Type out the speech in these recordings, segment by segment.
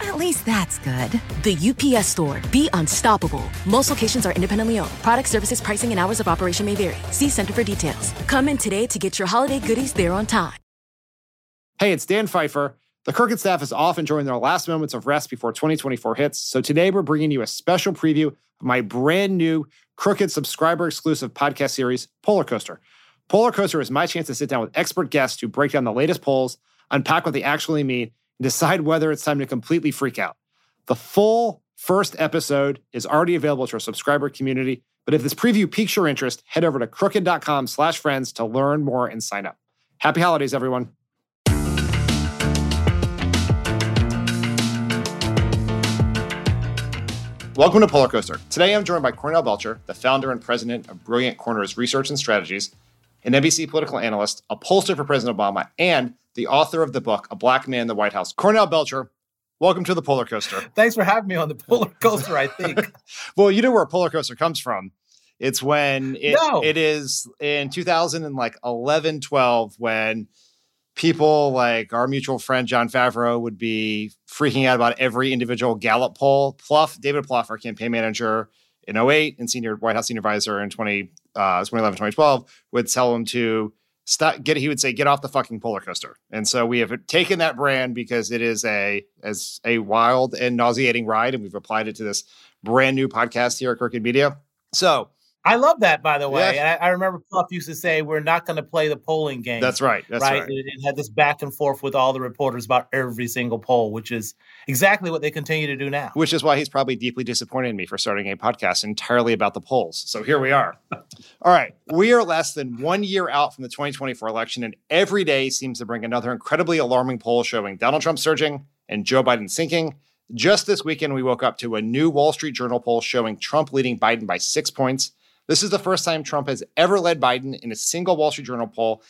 At least that's good. The UPS store. Be unstoppable. Most locations are independently owned. Product services, pricing, and hours of operation may vary. See Center for details. Come in today to get your holiday goodies there on time. Hey, it's Dan Pfeiffer. The Crooked staff is off enjoying their last moments of rest before 2024 hits. So today we're bringing you a special preview of my brand new Crooked subscriber exclusive podcast series, Pollercoaster. Polar Coaster is my chance to sit down with expert guests who break down the latest polls, unpack what they actually mean, and decide whether it's time to completely freak out. The full first episode is already available to our subscriber community. But if this preview piques your interest, head over to crooked.com slash friends to learn more and sign up. Happy holidays, everyone. Welcome to Pollercoaster. Today I'm joined by Cornell Belcher, the founder and president of Brilliant Corners Research and Strategies, an NBC political analyst, a pollster for President Obama, and the author of the book, A Black Man in the White House. Cornell Belcher, welcome to the Pollercoaster. Thanks for having me on the Polar Coaster, I think. well, you know where a Pollercoaster comes from. It's when it, No. it is in 2011, 12, when people like our mutual friend John Favreau would be freaking out about every individual Gallup poll. Plouffe, David Plouffe, our campaign manager in 08 and senior White House senior advisor in 20, uh, 2011, 2012, would tell him to stop, get, he would say, get off the fucking Pollercoaster. And so we have taken that brand because it is a, as a wild and nauseating ride. And we've applied it to this brand new podcast here at Crooked Media. So I love that, by the way. Yeah. I, I remember Plouffe used to say, "We're not going to play the polling game." that's right. That's right. It, it had this back and forth with all the reporters about every single poll, which is exactly what they continue to do now. which is why he's probably deeply disappointed in me for starting a podcast entirely about the polls. So here we are. All right. We are less than one year out from the 2024 election, and every day seems to bring another incredibly alarming poll showing Donald Trump surging and Joe Biden sinking. Just this weekend, we woke up to a new Wall Street Journal poll showing Trump leading Biden by six points. This is the first time Trump has ever led Biden in a single Wall Street Journal poll.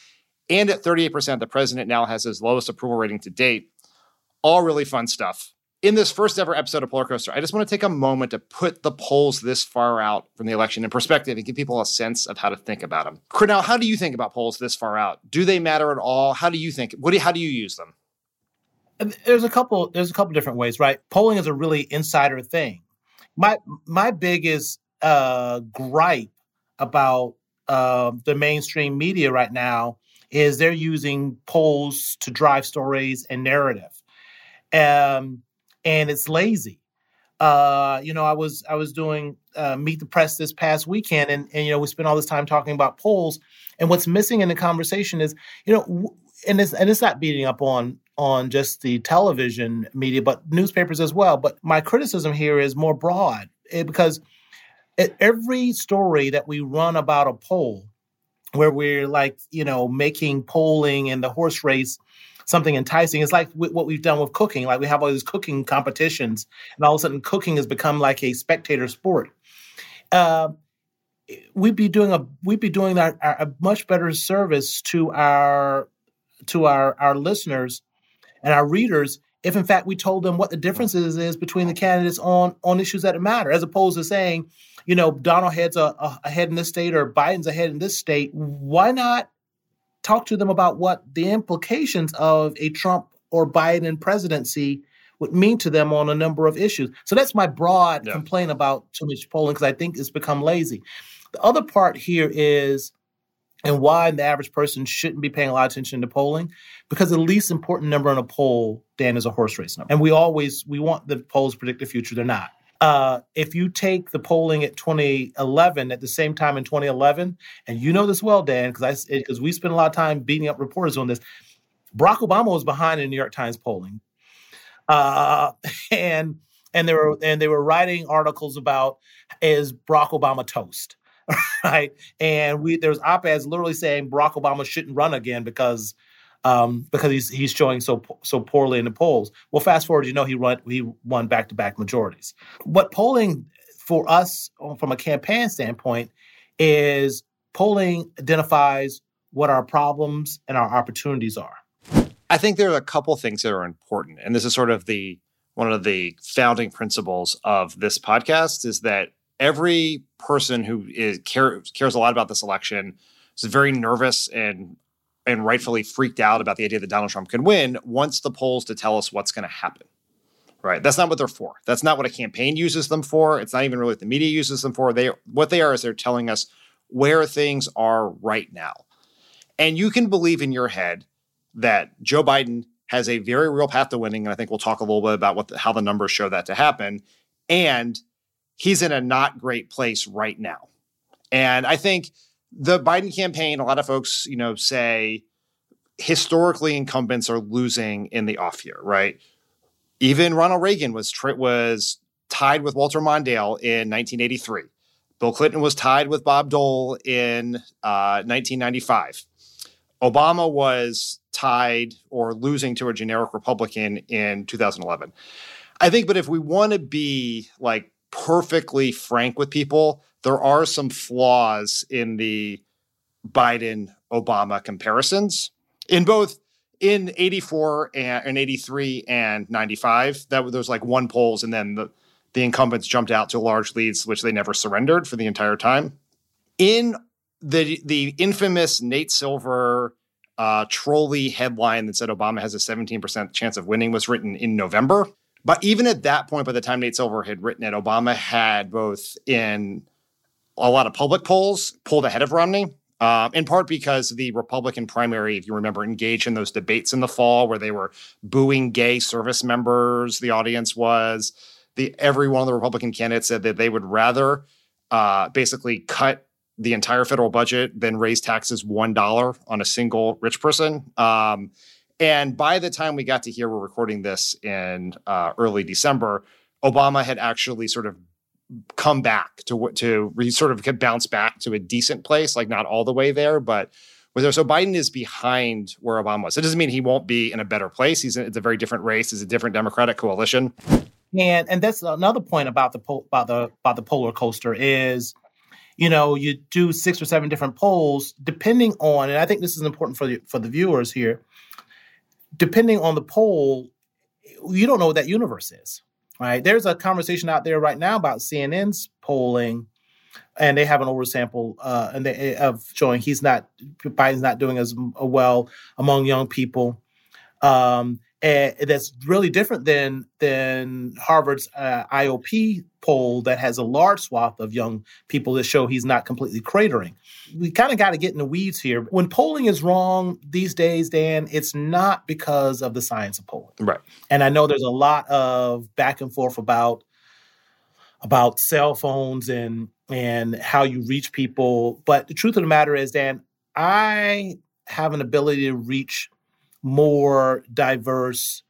And at 38%, the president now has his lowest approval rating to date. All really fun stuff. In this first ever episode of Pollercoaster, I just want to take a moment to put the polls this far out from the election in perspective and give people a sense of how to think about them. Cornell, how do you think about polls this far out? Do they matter at all? How do you think? What do, how do you use them? There's a couple. There's a couple different ways, right? Polling is a really insider thing. My my biggest uh, gripe about uh, the mainstream media right now is they're using polls to drive stories and narrative, um, and it's lazy. Uh, you know, I was I was doing uh, meet the press this past weekend, and and you know we spent all this time talking about polls, and what's missing in the conversation is you know, and it's and it's not beating up on on just the television media, but newspapers as well. But my criticism here is more broad eh, because every story that we run about a poll, where we're like you know making polling and the horse race something enticing. It's like what we've done with cooking. Like we have all these cooking competitions, and all of a sudden cooking has become like a spectator sport. Uh, we'd be doing a we'd be doing a much better service to our to our our listeners and our readers if in fact we told them what the differences is between the candidates on on issues that matter as opposed to saying you know donald head's a, a, ahead in this state or biden's ahead in this state why not talk to them about what the implications of a trump or biden presidency would mean to them on a number of issues so that's my broad Yeah. complaint about too much polling because i think it's become lazy the other part here is and why the average person shouldn't be paying a lot of attention to polling because the least important number on a poll dan is a horse race number. And we always we want the polls to predict the future. They're not. Uh, if you take the polling at 2011 at the same time in 2011, and you know this well, Dan, because I because we spent a lot of time beating up reporters on this. Barack Obama was behind in New York Times polling, uh, and and they were and they were writing articles about is Barack Obama toast, right? And we there's op-eds literally saying Barack Obama shouldn't run again because um, because he's he's showing so so poorly in the polls. Well, fast forward, you know he run he won back to back majorities. What polling for us from a campaign standpoint is polling identifies what our problems and our opportunities are. I think there are a couple things that are important, and this is sort of the one of the founding principles of this podcast is that every person who is care, cares a lot about this election is very nervous and and rightfully freaked out about the idea that Donald Trump can win wants the polls to tell us what's going to happen. Right? That's not what they're for. That's not what a campaign uses them for. It's not even really what the media uses them for. They what they are is they're telling us where things are right now. And you can believe in your head that Joe Biden has a very real path to winning, and I think we'll talk a little bit about what the, how the numbers show that to happen. And he's in a not great place right now. And I think the Biden campaign, a lot of folks, you know, say historically incumbents are losing in the off year, right? Even Ronald Reagan was was tied with Walter Mondale in 1983. Bill Clinton was tied with Bob Dole in uh, 1995. Obama was tied or losing to a generic Republican in 2011. I think, but if we want to be like perfectly frank with people, there are some flaws in the Biden Obama comparisons in both in 84 and, and 83 and 95 that there was like one polls and then the the incumbents jumped out to large leads which they never surrendered for the entire time in the the infamous Nate Silver uh, trolley headline that said Obama has a 17% chance of winning was written in November. But even at that point, by the time Nate Silver had written it, Obama had both in a lot of public polls pulled ahead of Romney, uh, in part because the Republican primary, if you remember, engaged in those debates in the fall where they were booing gay service members. The audience was the every one of the Republican candidates said that they would rather uh, basically cut the entire federal budget than raise taxes one dollar on a single rich person. Um, and by the time we got to here, we're recording this in uh, early December. Obama had actually sort of come back to to sort of bounce back to a decent place, like not all the way there, but there. So Biden is behind where Obama was. It doesn't mean he won't be in a better place. He's in, it's a very different race. It's a different Democratic coalition. And and that's another point about the about the about the Pollercoaster is, you know, you do six or seven different polls depending on, and I think this is important for the for the viewers here. Depending on the poll, you don't know what that universe is right? There's a conversation out there right now about CNN's polling, and they have an oversample uh, and they, of showing he's not Biden's not doing as well among young people. Um, and that's really different than than Harvard's uh, IOP poll that has a large swath of young people that show he's not completely cratering. We kind of got to get in the weeds here. When polling is wrong these days, Dan, it's not because of the science of polling. Right. And I know there's a lot of back and forth about about cell phones and and how you reach people, but the truth of the matter is, Dan, I have an ability to reach more diverse,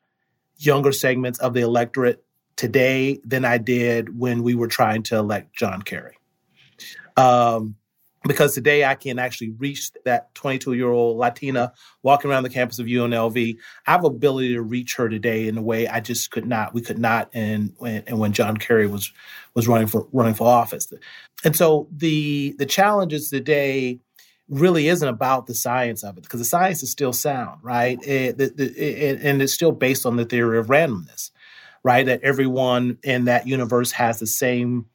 younger segments of the electorate today than I did when we were trying to elect John Kerry. Um, because today I can actually reach that 22 year old Latina walking around the campus of UNLV. I have ability to reach her today in a way I just could not. We could not, and when and when John Kerry was was running for running for office, and so the the challenges today really isn't about the science of it because the science is still sound, right? It, it, and it's still based on the theory of randomness, right? That everyone in that universe has the same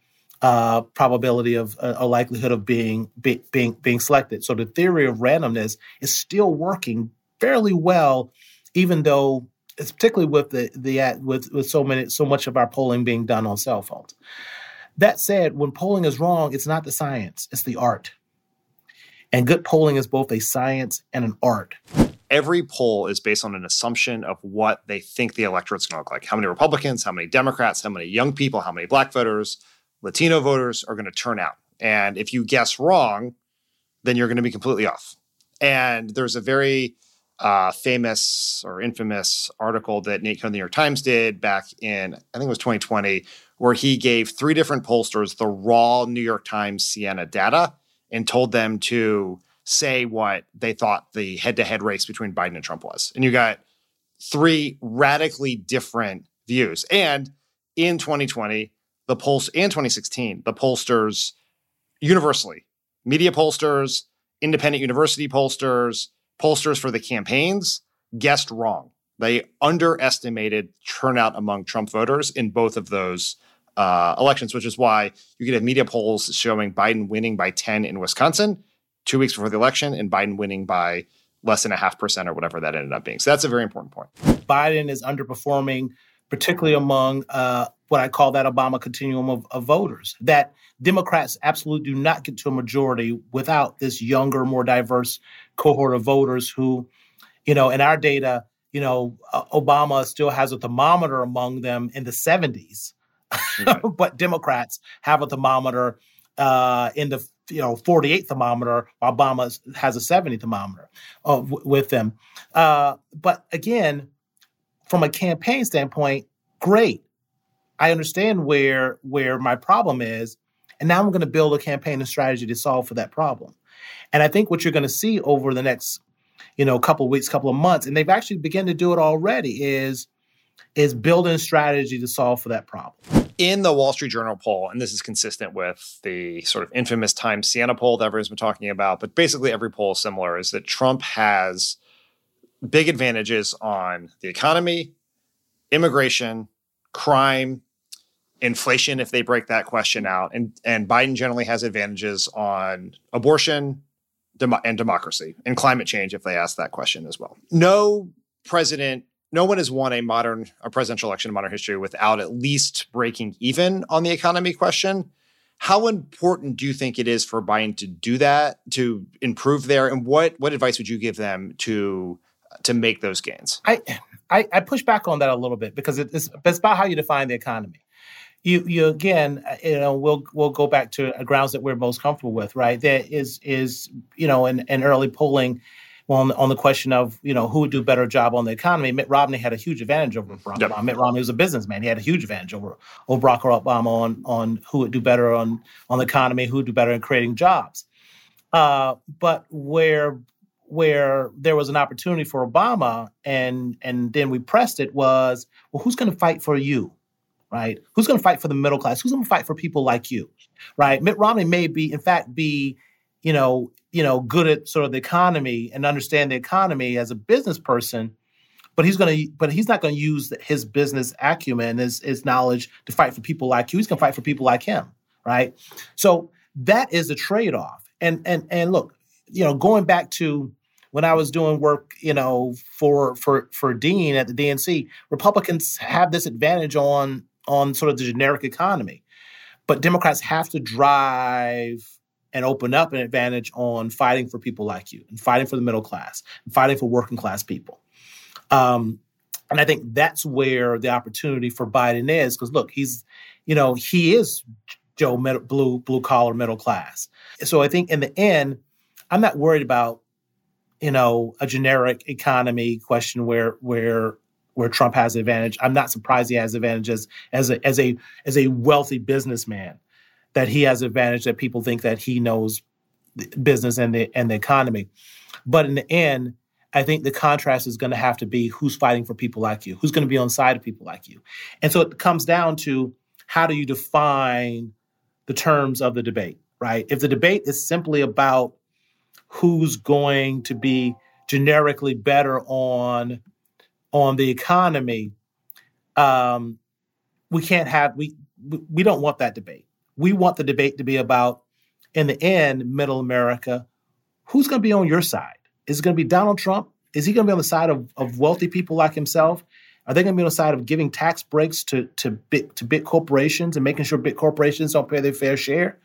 uh, probability of uh, a likelihood of being be, being being selected. So the theory of randomness is still working fairly well, even though it's particularly with the the with with so many so much of our polling being done on cell phones. That said, when polling is wrong, it's not the science; it's the art and good polling is both a science and an art. every poll is based on an assumption of what they think the electorate's going to look like. How many Republicans, how many Democrats, how many young people, how many black voters, Latino voters are going to turn out. And if you guess wrong, then you're going to be completely off. And there's a very uh, famous or infamous article that Nate Cohn of the New York Times did back in, I think it was 2020, where he gave three different pollsters the raw New York Times Siena data and told them to say what they thought the head to head race between Biden and Trump was. And you got three radically different views. And in 2020, the polls, and 2016, the pollsters universally, media pollsters, independent university pollsters, pollsters for the campaigns guessed wrong. They underestimated turnout among Trump voters in both of those uh, elections, which is why you could have media polls showing Biden winning by 10 in Wisconsin two weeks before the election and Biden winning by less than a half percent or whatever that ended up being. So that's a very important point. Biden is underperforming, particularly among uh, what I call that Obama continuum of, of, voters. That Democrats absolutely do not get to a majority without this younger, more diverse cohort of voters who, you know, in our data, you know, uh, Obama still has a thermometer among them in the 70s, right. but Democrats have a thermometer uh, in the you know 48 thermometer obama has a 70 thermometer uh, w- with them. Uh, but again from a campaign standpoint great. I understand where where my problem is and now i'm going to build a campaign and strategy to solve for that problem. And i think what you're going to see over the next you know couple of weeks couple of months and they've actually begun to do it already is is building strategy to solve for that problem in the Wall Street Journal poll, and this is consistent with the sort of infamous Times Siena poll that everyone's been talking about, but basically every poll is similar, is that Trump has big advantages on the economy, immigration, crime, inflation, if they break that question out, and and Biden generally has advantages on abortion dem- and democracy and climate change, if they ask that question as well. No president no one has won a modern a presidential election in modern history without at least breaking even on the economy question. How important do you think it is for Biden to do that to improve there? And what what advice would you give them to to make those gains? I I, I push back on that a little bit because it's it's about how you define the economy. You you again, you know, we'll we'll go back to grounds that we're most comfortable with, right? There is is you know, in, in early polling on on the question of you know who would do a better job on the economy, Mitt Romney had a huge advantage over Barack yep. Obama. Mitt Romney was a businessman; he had a huge advantage over, over Barack Obama on on who would do better on on the economy, who would do better in creating jobs. Uh, but where where there was an opportunity for Obama, and and then we pressed it was, well, who's going to fight for you, right? Who's going to fight for the middle class? Who's going to fight for people like you, right? Mitt Romney may be, in fact, be you know, you know, good at sort of the economy and understand the economy as a business person, but he's going to, but he's not going to use his business acumen, his, his knowledge to fight for people like you. He's going to fight for people like him, right? So that is a trade off. And and and look, you know, going back to when I was doing work, you know, for for for Dean at the DNC, Republicans have this advantage on on sort of the generic economy, but Democrats have to drive and open up an advantage on fighting for people like you and fighting for the middle class and fighting for working class people. Um, and I think that's where the opportunity for Biden is because look, he's, you know, he is Joe blue blue collar middle class. So I think in the end, I'm not worried about you know a generic economy question where where where Trump has advantage. I'm not surprised he has advantages as a as a as a wealthy businessman that he has advantage that people think that he knows business and the and the economy. But in the end, I think the contrast is going to have to be who's fighting for people like you, who's going to be on the side of people like you. And so it comes down to how do you define the terms of the debate, right? If the debate is simply about who's going to be generically better on on the economy, um, we can't have we we don't want that debate we want the debate to be about, in the end, middle America, who's going to be on your side? Is it going to be Donald Trump? Is he going to be on the side of, of wealthy people like himself? Are they going to be on the side of giving tax breaks to to big to big corporations and making sure big corporations don't pay their fair share?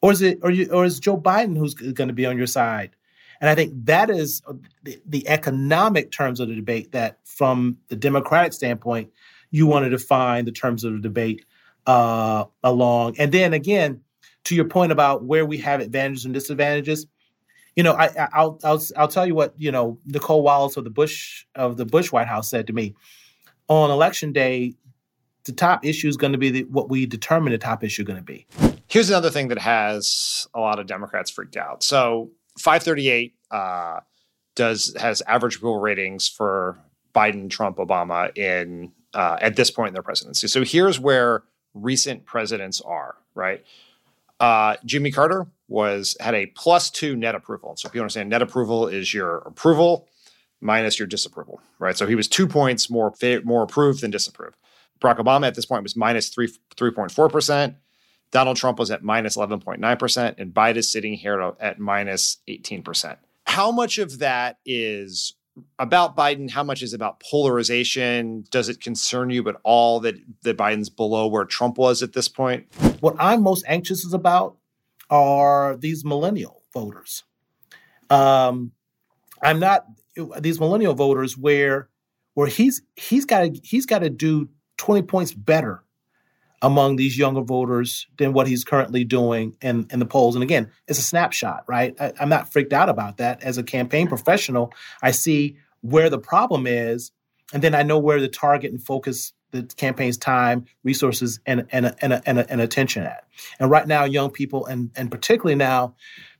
Or is it or, you, or is Joe Biden who's going to be on your side And I think that is the, the economic terms of the debate that, from the Democratic standpoint, you want to define the terms of the debate uh, along. And then again, to your point about where we have advantages and disadvantages, you know, I, I'll I'll I'll tell you what you know Nicolle Wallace of the Bush of the Bush White House said to me on election day. The top issue is going to be the, what we determine the top issue going to be. Here's another thing that has a lot of Democrats freaked out. So 538 uh, does has average approval ratings for Biden, Trump, Obama in uh, at this point in their presidency. So here's where recent presidents are. Right, uh, Jimmy Carter was had a plus two net approval. So if you understand, net approval is your approval minus your disapproval. Right, so he was two points more more approved than disapproved. Barack Obama at this point was minus three three point four percent. Donald Trump was at minus 11.9%, and Biden is sitting here at minus 18%. How much of that is about Biden? How much is about polarization? Does it concern you at all that, that Biden's below where Trump was at this point? What I'm most anxious about are these millennial voters. Um, I'm not these millennial voters where where he's he's got he's got to do 20 points better among these younger voters than what he's currently doing in, in the polls. And again, it's a snapshot, right? I, I'm not freaked out about that. As a campaign professional, I see where the problem is, and then I know where the target and focus the campaign's time, resources, and and and, and, and attention at. And right now, young people, and and particularly now,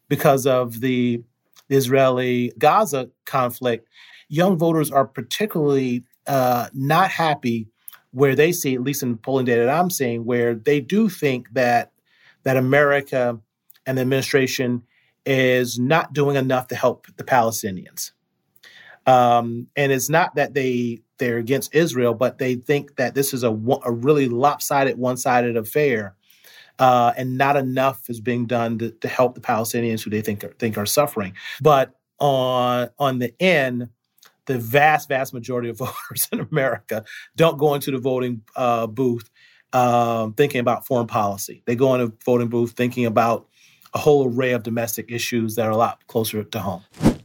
because of the Israeli Gaza conflict, young voters are particularly uh, not happy where they see, at least in polling data that I'm seeing, where they do think that that America and the administration is not doing enough to help the Palestinians. Um, and it's not that they they're against Israel, but they think that this is a a really lopsided, one-sided affair, uh, and not enough is being done to, to help the Palestinians who they think are, think are suffering. But on on the end, the vast, vast majority of voters in America don't go into the voting uh, booth um, thinking about foreign policy. They go into the voting booth thinking about a whole array of domestic issues that are a lot closer to home.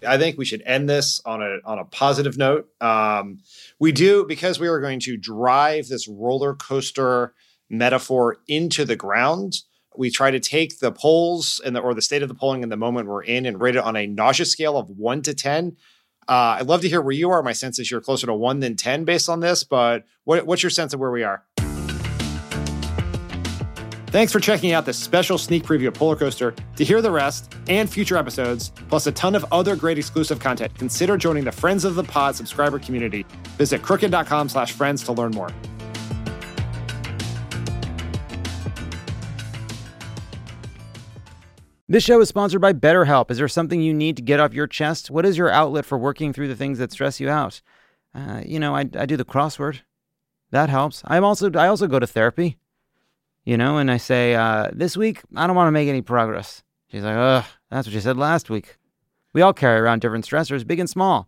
I think we should end this on a on a positive note. Um, we do because we are going to drive this roller coaster metaphor into the ground. We try to take the polls and the, or the state of the polling in the moment we're in and rate it on a nausea scale of one to ten uh, I'd love to hear where you are. My sense is you're closer to one than 10 based on this, but what, what's your sense of where we are? Thanks for checking out this special sneak preview of Pollercoaster. To hear the rest and future episodes, plus a ton of other great exclusive content, consider joining the Friends of the Pod subscriber community. Visit crooked.com slash friends to learn more. This show is sponsored by BetterHelp. Is there something you need to get off your chest? What is your outlet for working through the things that stress you out? Uh, you know, I, I do the crossword. That helps. I'm also I also go to therapy. You know, and I say uh, this week I don't want to make any progress. She's like, ugh, that's what you said last week. We all carry around different stressors, big and small.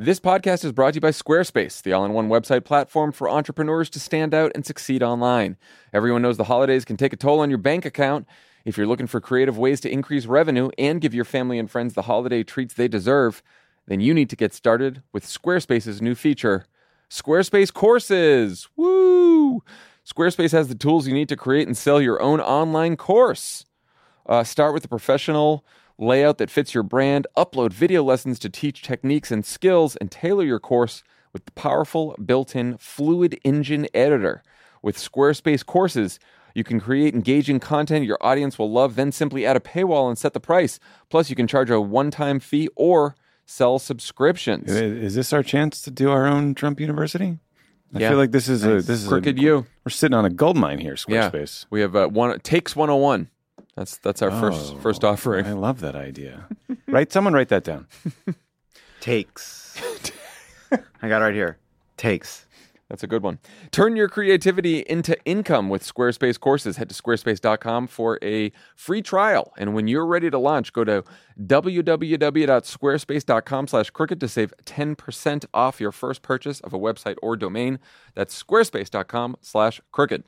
This podcast is brought to you by Squarespace, the all in one website platform for entrepreneurs to stand out and succeed online. Everyone knows the holidays can take a toll on your bank account. If you're looking for creative ways to increase revenue and give your family and friends the holiday treats they deserve, then you need to get started with Squarespace's new feature Squarespace Courses. Woo! Squarespace has the tools you need to create and sell your own online course. Uh, start with a professional layout that fits your brand, upload video lessons to teach techniques and skills, and tailor your course with the powerful built in Fluid Engine editor. With Squarespace courses, you can create engaging content your audience will love, then simply add a paywall and set the price. Plus, you can charge a one time fee or sell subscriptions. Is this our chance to do our own Trump University? I Yeah. feel like this is a this is Crooked a, you. We're sitting on a gold mine here, Yeah. Squarespace. We have uh, one takes 101. That's that's our first Oh, first offering. I love that idea. right, someone write that down. Takes. I got it right here. Takes. That's a good one. Turn your creativity into income with Squarespace courses. Head to squarespace.com for a free trial. And when you're ready to launch, go to www.squarespace.com slash crooked to save 10% off your first purchase of a website or domain. That's squarespace.com slash crooked.